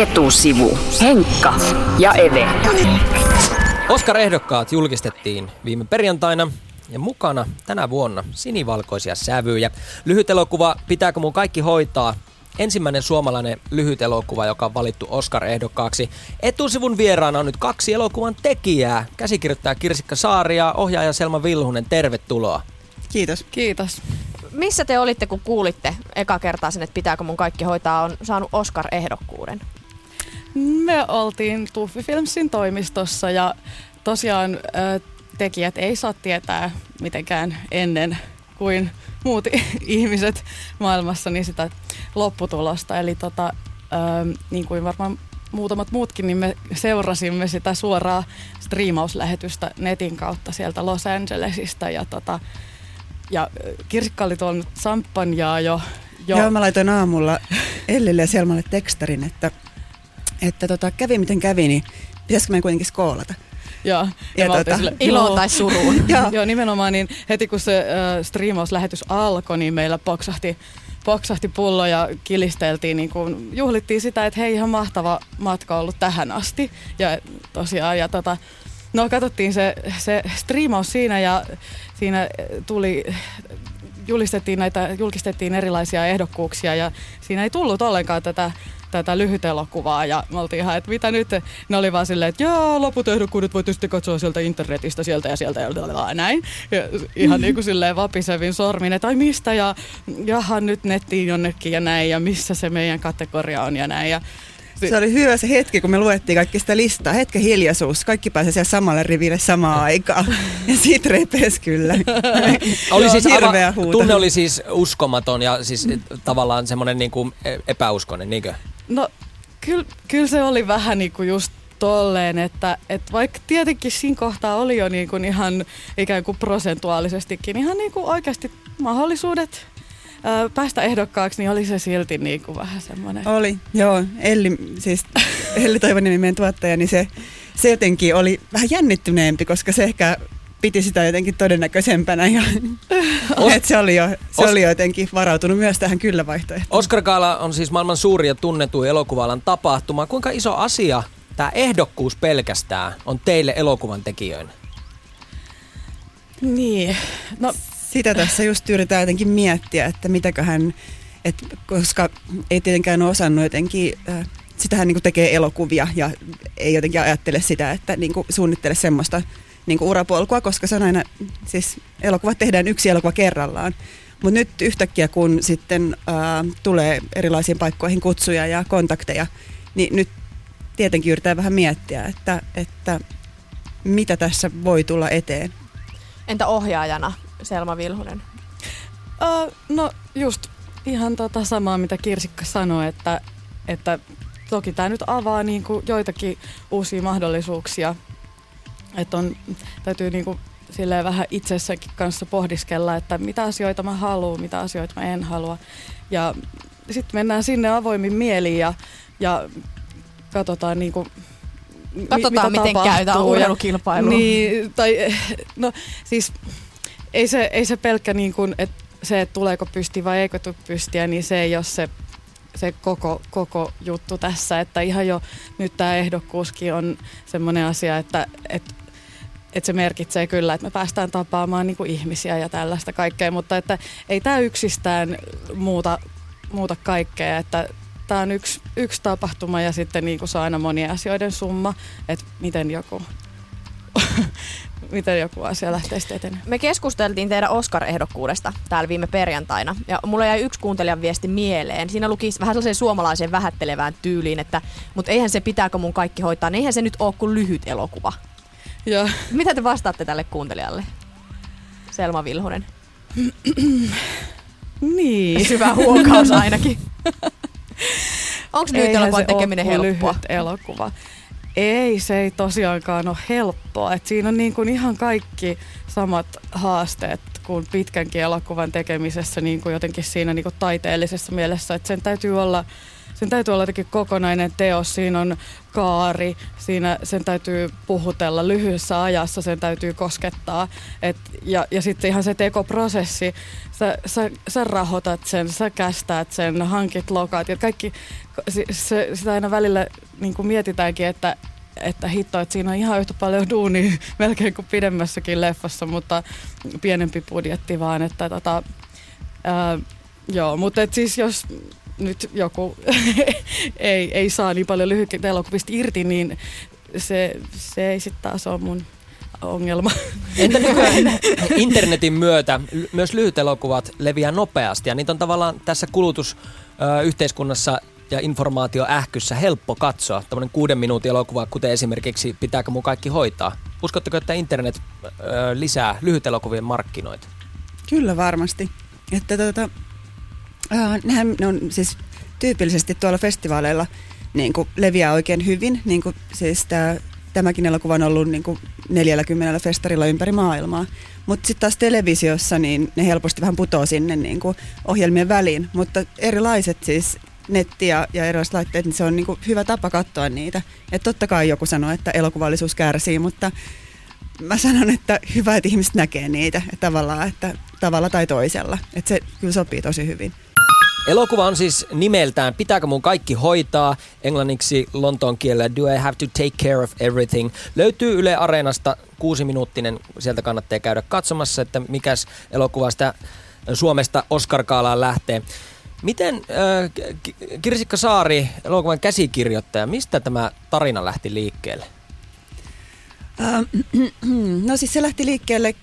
Etusivu. Henkka ja Eve. Oscar-ehdokkaat julkistettiin viime perjantaina ja mukana tänä vuonna sinivalkoisia sävyjä. Lyhyt elokuva Pitääkö mun kaikki hoitaa? Ensimmäinen suomalainen lyhyt elokuva, joka on valittu Oscar-ehdokkaaksi. Etusivun vieraana on nyt kaksi elokuvan tekijää. Käsikirjoittaja Kirsikka Saari ja ohjaaja Selma Vilhunen. Tervetuloa. Kiitos. Kiitos. Missä te olitte, kun kuulitte eka kertaa sen, että pitääkö mun kaikki hoitaa, on saanut Oscar-ehdokkuuden? Me oltiin Tuffi Filmsin toimistossa ja tosiaan tekijät ei saa tietää mitenkään ennen kuin muut ihmiset maailmassa niin sitä lopputulosta. Eli tota, niin kuin varmaan muutamat muutkin, niin me seurasimme sitä suoraa striimauslähetystä netin kautta sieltä Los Angelesista ja tota, ja Kirsikka oli tuonut samppanjaa jo. jo. Joo, mä laitoin aamulla Ellille ja Selmalle tekstarin, että, että tota, kävi miten kävi, niin pitäisikö meidän kuitenkin skoolata. Joo, ja, ja tota, sille, iloon tai suruun. joo. joo, nimenomaan niin heti kun se äh, striimauslähetys alkoi, niin meillä poksahti, poksahti pullo ja kilisteltiin, niin kun juhlittiin sitä, että hei ihan mahtava matka ollut tähän asti. Ja tosiaan, ja tota, no katsottiin se, se striimaus siinä ja siinä tuli, julistettiin näitä, julkistettiin erilaisia ehdokkuuksia ja siinä ei tullut ollenkaan tätä tätä elokuvaa ja me oltiin ihan, että mitä nyt? Ne oli vaan silleen, että joo, loput ehdokkuudet voitte sitten katsoa sieltä internetistä, sieltä ja sieltä ja näin. Ja ihan niin kuin silleen vapisevin sormin, että ai mistä ja jaha nyt nettiin jonnekin ja näin ja missä se meidän kategoria on ja näin. Ja se oli hyvä se hetki, kun me luettiin kaikki sitä listaa. Hetken hiljaisuus. Kaikki pääsee siellä samalle riville samaan aikaan. Ja siitä repes kyllä. oli siis hirveä huuto. Tunne oli siis uskomaton ja siis tavallaan semmoinen niin kuin epäuskonen, niinkö? No kyllä, kyllä se oli vähän niin kuin just tolleen, että, että vaikka tietenkin siinä kohtaa oli jo niin kuin ihan ikään kuin prosentuaalisestikin ihan niin kuin oikeasti mahdollisuudet päästä ehdokkaaksi, niin oli se silti niin kuin vähän semmoinen. Oli, joo. Elli, siis Elli Toivonimi, meidän tuottaja, niin se, se jotenkin oli vähän jännittyneempi, koska se ehkä piti sitä jotenkin todennäköisempänä. Ja, Os- et se oli, jo, se Os- oli jo jotenkin varautunut myös tähän kyllä vaihtoehtoon. Oscar Kaala on siis maailman suuri ja tunnetu elokuvalan tapahtuma. Kuinka iso asia tämä ehdokkuus pelkästään on teille elokuvan tekijöinä? Niin, no sitä tässä just yritetään jotenkin miettiä, että mitäköhän, että koska ei tietenkään ole osannut jotenkin, äh, sitähän niin tekee elokuvia ja ei jotenkin ajattele sitä, että niin suunnittele semmoista niin urapolkua, koska se on aina, siis elokuvat tehdään yksi elokuva kerrallaan. Mutta nyt yhtäkkiä, kun sitten äh, tulee erilaisiin paikkoihin kutsuja ja kontakteja, niin nyt tietenkin yritetään vähän miettiä, että, että mitä tässä voi tulla eteen. Entä ohjaajana? Selma Vilhunen? Uh, no just ihan tota samaa, mitä Kirsikka sanoi, että, että toki tämä nyt avaa niin kuin joitakin uusia mahdollisuuksia. Että on, täytyy niin kuin silleen vähän itsessäkin kanssa pohdiskella, että mitä asioita mä haluan, mitä asioita mä en halua. Ja sitten mennään sinne avoimin mieliin ja, ja katsotaan niin kuin, Katsotaan, mi- miten käy tämä urheilukilpailu. Niin, tai no siis ei se, ei se pelkkä niin kuin, että se, että tuleeko pysti vai eikö tule pystiä, niin se ei ole se, se koko, koko juttu tässä. Että ihan jo nyt tämä ehdokkuuskin on semmoinen asia, että, että että se merkitsee kyllä, että me päästään tapaamaan niin kuin ihmisiä ja tällaista kaikkea, mutta että ei tämä yksistään muuta, muuta kaikkea, että tämä on yksi, yksi tapahtuma ja sitten niin kuin se on aina monien asioiden summa, että miten joku miten joku asia lähtee sitten. Me keskusteltiin teidän Oscar-ehdokkuudesta täällä viime perjantaina. Ja mulla jäi yksi kuuntelijan viesti mieleen. Siinä luki vähän sellaiseen suomalaiseen vähättelevään tyyliin, että mutta eihän se pitääkö mun kaikki hoitaa, niin eihän se nyt ole kuin lyhyt elokuva. Ja. Mitä te vastaatte tälle kuuntelijalle? Selma Vilhunen. niin. Syvä huokaus ainakin. Onko lyhyt elokuvan tekeminen helppoa? elokuva. Ei, se ei tosiaankaan ole helppoa. Et siinä on niin kuin ihan kaikki samat haasteet kuin pitkänkin elokuvan tekemisessä niin kuin jotenkin siinä niin kuin taiteellisessa mielessä. Et sen täytyy olla sen täytyy olla jotenkin kokonainen teos. Siinä on kaari, siinä sen täytyy puhutella lyhyessä ajassa, sen täytyy koskettaa. Et, ja, ja sitten ihan se tekoprosessi, sä, sä, sä rahoitat sen, sä kästäät sen, hankit lokat ja kaikki, se, sitä aina välillä niin kuin mietitäänkin, että että hitto, että siinä on ihan yhtä paljon duunia melkein kuin pidemmässäkin leffassa, mutta pienempi budjetti vaan, että tota, ää, joo, mutta et siis jos nyt joku ei, ei saa niin paljon lyhyitä elokuvista irti, niin se, se ei sitten taas ole mun ongelma. Entä nykyään internetin myötä myös lyhyt elokuvat leviää nopeasti ja niitä on tavallaan tässä kulutusyhteiskunnassa ja informaatio ähkyssä helppo katsoa. Tämmöinen kuuden minuutin elokuva, kuten esimerkiksi Pitääkö mun kaikki hoitaa? Uskotteko, että internet ö, lisää lyhytelokuvien markkinoita? Kyllä varmasti. Että äh, nehän ne on siis tyypillisesti tuolla festivaaleilla niin kuin leviää oikein hyvin. Niin kuin, siis tää, tämäkin elokuva on ollut niin kuin 40 festarilla ympäri maailmaa. Mutta sitten taas televisiossa niin ne helposti vähän putoo sinne niin kuin ohjelmien väliin. Mutta erilaiset siis netti ja, ja erilaiset laitteet, niin se on niin kuin hyvä tapa katsoa niitä. Et totta kai joku sanoo, että elokuvallisuus kärsii, mutta mä sanon, että hyvä, että ihmiset näkee niitä että tavallaan, että tavalla tai toisella. Että se kyllä sopii tosi hyvin. Elokuva on siis nimeltään Pitääkö mun kaikki hoitaa? Englanniksi Lontoon kielellä Do I have to take care of everything? Löytyy Yle Areenasta kuusi minuuttinen. Sieltä kannattaa käydä katsomassa, että mikäs elokuva sitä Suomesta Oscar-kaalaan lähtee. Miten äh, Kirsikka Saari, elokuvan käsikirjoittaja, mistä tämä tarina lähti liikkeelle? No siis se lähti liikkeelle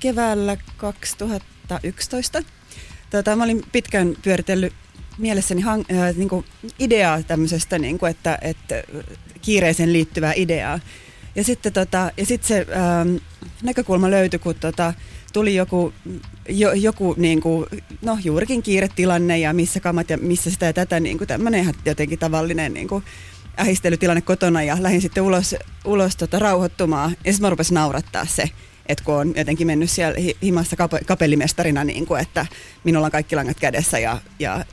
keväällä 2011. Tota, mä olin pitkään pyöritellyt mielessäni hang, äh, niin kuin ideaa tämmöisestä, niin kuin, että, että kiireeseen liittyvää ideaa. Ja sitten tota, ja sit se ähm, näkökulma löytyi, kun tota, tuli joku, jo, joku niin kuin, no juurikin kiiretilanne ja missä kamat ja missä sitä ja tätä, niin kuin tämmöinen ihan jotenkin tavallinen niin kuin, ähistelytilanne kotona ja lähdin sitten ulos, ulos tota, rauhoittumaan. Ja sitten mä rupesin naurattaa se, että kun on jotenkin mennyt siellä himassa kap- kapellimestarina, niin kuin, että minulla on kaikki langat kädessä ja, ja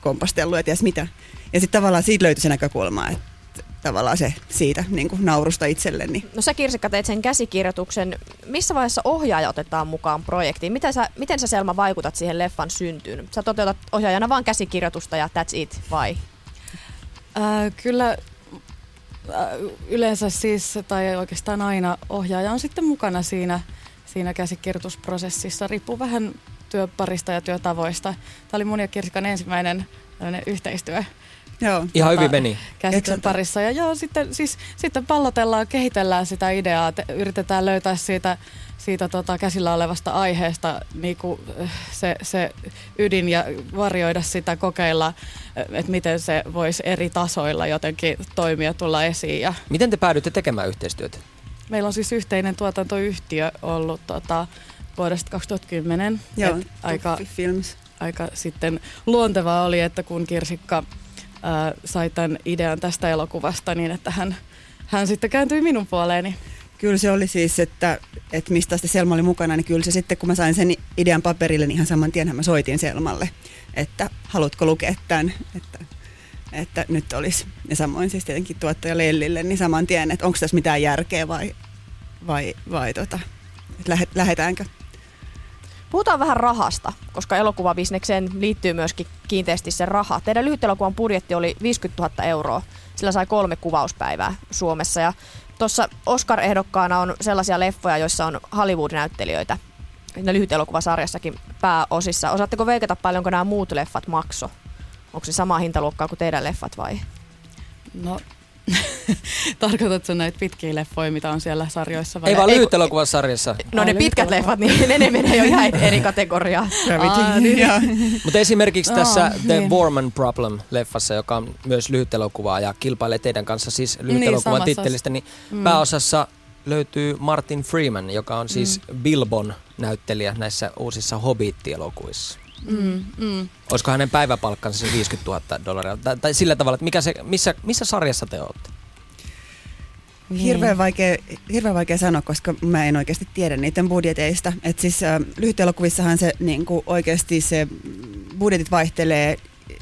kompastellut ja ties mitä. Ja sitten tavallaan siitä löytyi se näkökulma, että tavallaan se siitä niin kuin naurusta itselleni. No sä Kirsikka teit sen käsikirjoituksen. Missä vaiheessa ohjaaja otetaan mukaan projektiin? Miten sä, miten sä Selma vaikutat siihen leffan syntyyn? Sä toteutat ohjaajana vaan käsikirjoitusta ja that's it, vai? Äh, kyllä yleensä siis, tai oikeastaan aina ohjaaja on sitten mukana siinä, siinä käsikirjoitusprosessissa. Riippuu vähän työparista ja työtavoista. Tämä oli mun ja Kirsikan ensimmäinen yhteistyö Joo. Ihan hyvin meni. Käsittelyn parissa. Ja joo, sitten, siis, sitten pallotellaan, kehitellään sitä ideaa, te, yritetään löytää siitä, siitä tota, käsillä olevasta aiheesta niin kuin eh, se, se ydin ja varjoida sitä, kokeilla, eh, että miten se voisi eri tasoilla jotenkin toimia, tulla esiin. Ja miten te päädytte tekemään yhteistyötä? Meillä on siis yhteinen tuotantoyhtiö ollut tota, vuodesta 2010. Joo, aika, Films. aika sitten luontevaa oli, että kun Kirsikka sai tämän idean tästä elokuvasta niin, että hän, hän sitten kääntyi minun puoleeni. Kyllä se oli siis, että, että mistä se Selma oli mukana, niin kyllä se sitten, kun mä sain sen idean paperille, niin ihan saman tien mä soitin Selmalle, että haluatko lukea tämän, että, että nyt olisi. Ja samoin siis tietenkin tuottaja Lellille, niin saman tien, että onko tässä mitään järkeä vai, vai, vai tota, että lähetäänkö. Puhutaan vähän rahasta, koska elokuvabisnekseen liittyy myöskin kiinteästi se raha. Teidän lyhytelokuvan budjetti oli 50 000 euroa. Sillä sai kolme kuvauspäivää Suomessa. Ja tuossa Oscar-ehdokkaana on sellaisia leffoja, joissa on Hollywood-näyttelijöitä. Ne lyhytelokuvasarjassakin pääosissa. Osaatteko veikata paljonko nämä muut leffat makso? Onko se sama hintaluokkaa kuin teidän leffat vai? No Tarkoitatko näitä pitkiä leffoja, mitä on siellä sarjoissa? Vai? Ei vaan lyhyt sarjassa. No ne pitkät leffat, niin ne, ne menee jo ihan eri kategoriaan. niin. Mutta esimerkiksi tässä The niin. Borman Problem-leffassa, joka on myös lyhyt elokuva ja kilpailee teidän kanssa siis lyhyt niin, elokuvan tittelistä, niin mm. pääosassa löytyy Martin Freeman, joka on siis mm. Bilbon näyttelijä näissä uusissa Hobbit-elokuvissa. Mm, mm. Olisiko hänen päiväpalkkansa se 50 000 dollaria? Tai, tai sillä tavalla, että mikä se, missä, missä sarjassa te olette? Niin. Hirveän, vaikea, hirveän vaikea sanoa, koska mä en oikeasti tiedä niiden budjeteista. Et siis äh, lyhytelokuvissahan se niin kuin oikeasti se budjetit vaihtelee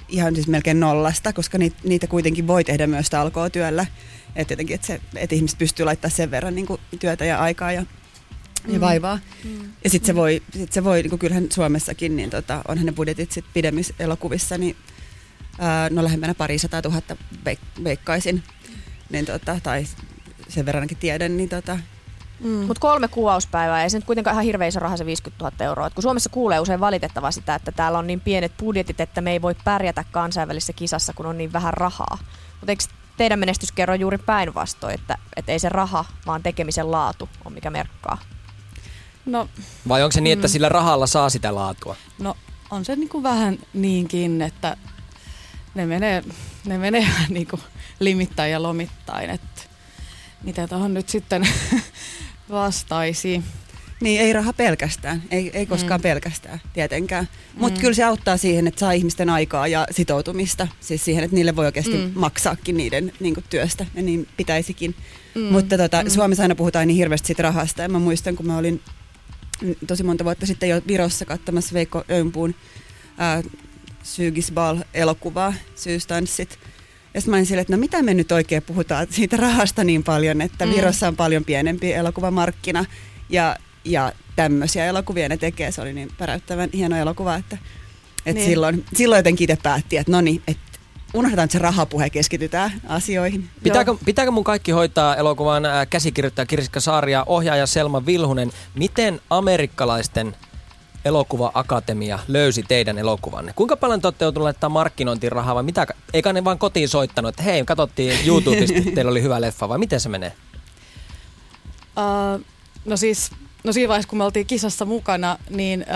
ihan siis melkein nollasta, koska niitä, niitä kuitenkin voi tehdä myös talkootyöllä. Että jotenkin, että, se, että ihmiset pystyy laittamaan sen verran niin kuin työtä ja aikaa ja, ja vaivaa. Mm. Ja sitten se voi, sit se voi niin kuin kyllähän Suomessakin, niin tota, onhan ne budjetit sit pidemmissä elokuvissa, niin ää, no lähempänä pari sata tuhatta veik- veikkaisin. Niin tota, tai sen verran ainakin tiedän, niin tota, Mm. Mutta kolme kuvauspäivää, ei se nyt kuitenkaan ihan hirveän iso raha se 50 000 euroa. Et kun Suomessa kuulee usein valitettavaa sitä, että täällä on niin pienet budjetit, että me ei voi pärjätä kansainvälisessä kisassa, kun on niin vähän rahaa. Mutta eikö teidän menestys kerro juuri päinvastoin, että, että ei se raha, vaan tekemisen laatu on mikä merkkaa? No, Vai onko se niin, että sillä rahalla saa sitä laatua? no on se niinku vähän niinkin, että ne menee, ne menee vähän niinku limittäin ja lomittain, että mitä tuohon nyt sitten vastaisi. Niin, ei raha pelkästään, ei, ei koskaan Mm. pelkästään tietenkään. Mutta Mm. kyllä se auttaa siihen, että saa ihmisten aikaa ja sitoutumista. Siis siihen, että niille voi oikeasti Mm. maksaakin niiden niin kuin, työstä ja niin pitäisikin. Mm. Mutta tota, Mm. Suomessa aina puhutaan niin hirveästi siitä rahasta. Ja mä muistan, kun mä olin mm, tosi monta vuotta sitten jo Virossa katsomassa Veikko Öympuun ää, Sygisbal-elokuvaa, Syystanssit. Ja sitten mä olin silleen, että no mitä me nyt oikein puhutaan siitä rahasta niin paljon, että Mm. Virossa on paljon pienempi elokuvamarkkina ja, ja tämmöisiä elokuvia ne tekee. Se oli niin päräyttävän hieno elokuva, että, että Niin. silloin, silloin jotenkin itse päätti, että no niin, että unohdetaan että se rahapuhe, keskitytään asioihin. Pitääkö, pitääkö mun kaikki hoitaa elokuvan ää, käsikirjoittaja Kirsikka Saari ja ohjaaja Selma Vilhunen? Miten amerikkalaisten elokuva-akatemia löysi teidän elokuvanne? Kuinka paljon te olette joutuneet laittaa markkinointiin rahaa vai mitä? Eikä ne vaan kotiin soittanut, että hei, katsottiin YouTubesta, että teillä oli hyvä leffa vai miten se menee? Uh, no siis, no siinä vaiheessa kun me oltiin kisassa mukana, niin uh,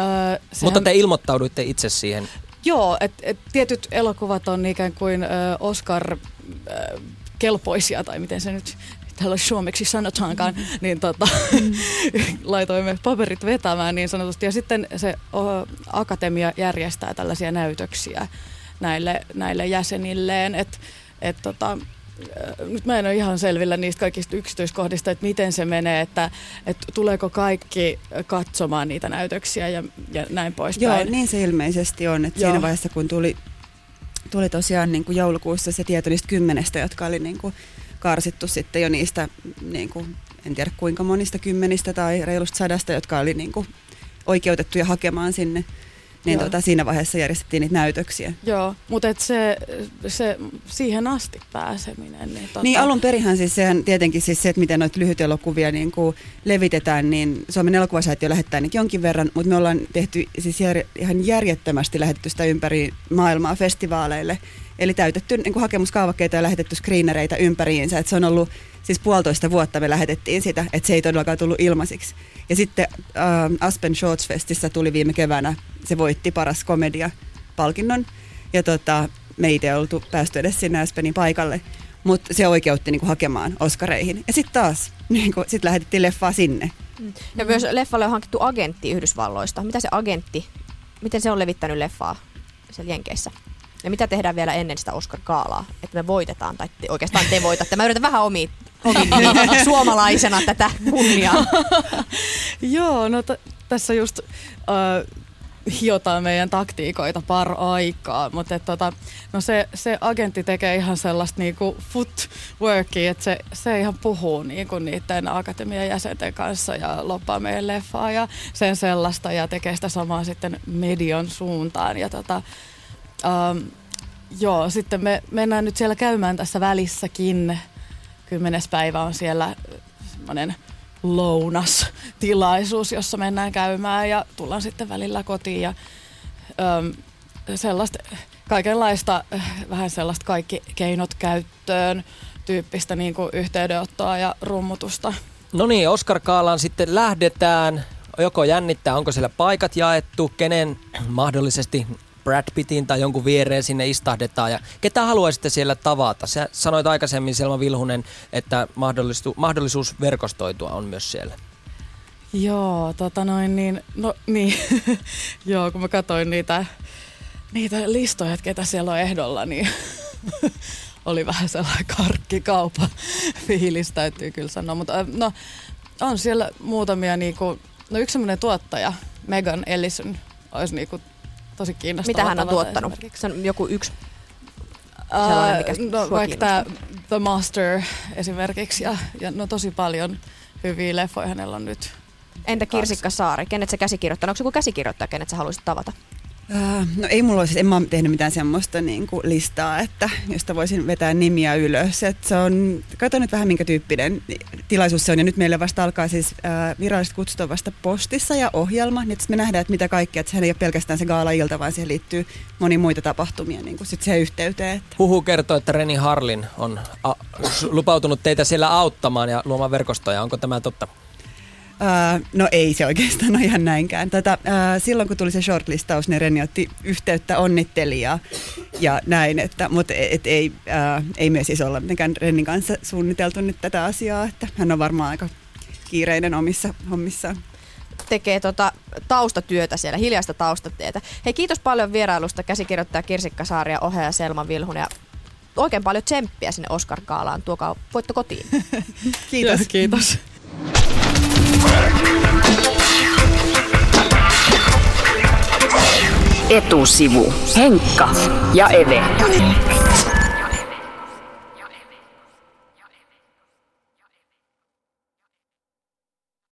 sehän, Mutta te ilmoittauduitte itse siihen. Joo, että et tietyt elokuvat on ikään kuin uh, Oscar-kelpoisia, tai miten se nyt täällä suomeksi sanotaankaan, niin tota, laitoimme paperit vetämään niin sanotusti. Ja sitten se o, akatemia järjestää tällaisia näytöksiä näille, näille jäsenilleen, että et tota, nyt mä en ole ihan selvillä niistä kaikista yksityiskohdista, että miten se menee, että, että tuleeko kaikki katsomaan niitä näytöksiä ja, ja näin poispäin. Joo, niin se ilmeisesti on. Että Joo. siinä vaiheessa, kun tuli, tuli tosiaan niin kuin joulukuussa se tieto niistä kymmenestä, jotka oli niin kuin karsittu sitten jo niistä, niin kuin, en tiedä kuinka monista kymmenistä tai reilusta sadasta, jotka oli niin kuin oikeutettuja hakemaan sinne, niin tota, siinä vaiheessa järjestettiin niitä näytöksiä. Joo, mutta et se, se, siihen asti pääseminen. Niin, tota, Niin alun perihan siis sehän tietenkin siis se, että miten noita lyhytelokuvia niin kuin levitetään, niin Suomen elokuvasäätiö lähettää niitä jonkin verran, mutta me ollaan tehty siis jär, ihan järjettömästi lähetetty sitä ympäri maailmaa festivaaleille. Eli täytetty niin kuin hakemuskaavakkeita ja lähetetty screenereitä ympäriinsä. Et se on ollut siis puolitoista vuotta me lähetettiin sitä, että se ei todellakaan tullut ilmaisiksi. Ja sitten äh, Aspen Shorts Festissä tuli viime keväänä, se voitti paras komedia palkinnon. Ja tota, me itse oltu päästy edes sinne Aspenin paikalle, mutta se oikeutti niinku hakemaan Oscareihin. Ja sitten taas, niinku, sit lähetettiin leffaa sinne. Ja myös leffalle on hankittu agentti Yhdysvalloista. Mitä se agentti, miten se on levittänyt leffaa siellä Jenkeissä? Ja mitä tehdään vielä ennen sitä Oscar-gaalaa, että me voitetaan, tai te, oikeastaan te voitatte. Mä yritän vähän omi, omi niin, suomalaisena tätä kunniaa. Joo, no t- tässä just äh, hiotaan meidän taktiikoita par aikaa, mutta et, tota, no se, se agentti tekee ihan sellaista niinku footworkia, että se, se ihan puhuu niinku niiden akatemian jäsenten kanssa ja loppaa meidän leffaa ja sen sellaista ja tekee sitä samaa sitten median suuntaan ja tota, ähm, joo, sitten me mennään nyt siellä käymään tässä välissäkin. Kymmenes päivä on siellä semmoinen lounastilaisuus, jossa mennään käymään ja tullaan sitten välillä kotiin ja äm, sellaista kaikenlaista, äh, vähän sellaista kaikki keinot käyttöön tyyppistä niin kuin yhteydenottoa ja rummutusta. No niin, Oscar Kaalaan sitten lähdetään. Joko jännittää, onko siellä paikat jaettu, kenen mahdollisesti Brad Pittin tai jonkun viereen sinne istahdetaan ja ketä haluaisitte siellä tavata? Sä sanoit aikaisemmin Selma Vilhunen, että mahdollisuus verkostoitua on myös siellä. Joo, tota noin niin, no niin, joo, kun mä katsoin niitä, niitä listoja, että ketä siellä on ehdolla, niin oli vähän sellainen karkkikaupa fiilis, täytyy kyllä sanoa. Mutta no, on siellä muutamia, niinku, no yksi semmoinen tuottaja, Megan Ellison, olisi niinku tosi kiinnostavaa. Mitä hän on tuottanut? Se on joku yksi. Sellainen, mikä no, sua vaikka tämä The Master esimerkiksi ja, ja no tosi paljon hyviä leffoja hänellä on nyt. Entä Kirsikka Saari? Kenet se käsikirjoittaa? Onko joku käsikirjoittaja, kenet sä haluaisit tavata? Äh, no ei mulla ole, siis en mä tehnyt mitään semmoista niin kuin listaa, että josta voisin vetää nimiä ylös. Et se on, katson nyt vähän minkä tyyppinen tilaisuus se on. Ja nyt meillä vasta alkaa siis äh, viralliset kutsut on vasta postissa ja ohjelma. Niin että me nähdään, että mitä kaikkea, että sehän ei ole pelkästään se gaala-ilta, vaan siihen liittyy moni muita tapahtumia niin kuin sit siihen yhteyteen. Että. Huhu kertoo, että Reni Harlin on a- lupautunut teitä siellä auttamaan ja luomaan verkostoja. Onko tämä totta? Uh, no ei se oikeastaan ole ihan näinkään. Tätä, uh, silloin kun tuli se shortlistaus, niin Reni otti yhteyttä onnittelijaa ja näin, että, mutta et, ei, uh, ei me siis olla mitenkään Rennin kanssa suunniteltu nyt tätä asiaa, että hän on varmaan aika kiireinen omissa hommissaan. tekee tota taustatyötä siellä, hiljaista taustatyötä. Hei, kiitos paljon vierailusta käsikirjoittaja Kirsikka Saari ja ohjaaja Selma Vilhunen ja oikein paljon tsemppiä sinne Oscar Kaalaan. Tuokaa voitto kotiin. Kiitos. Joo, kiitos. Etusivu. Henkka ja Eve.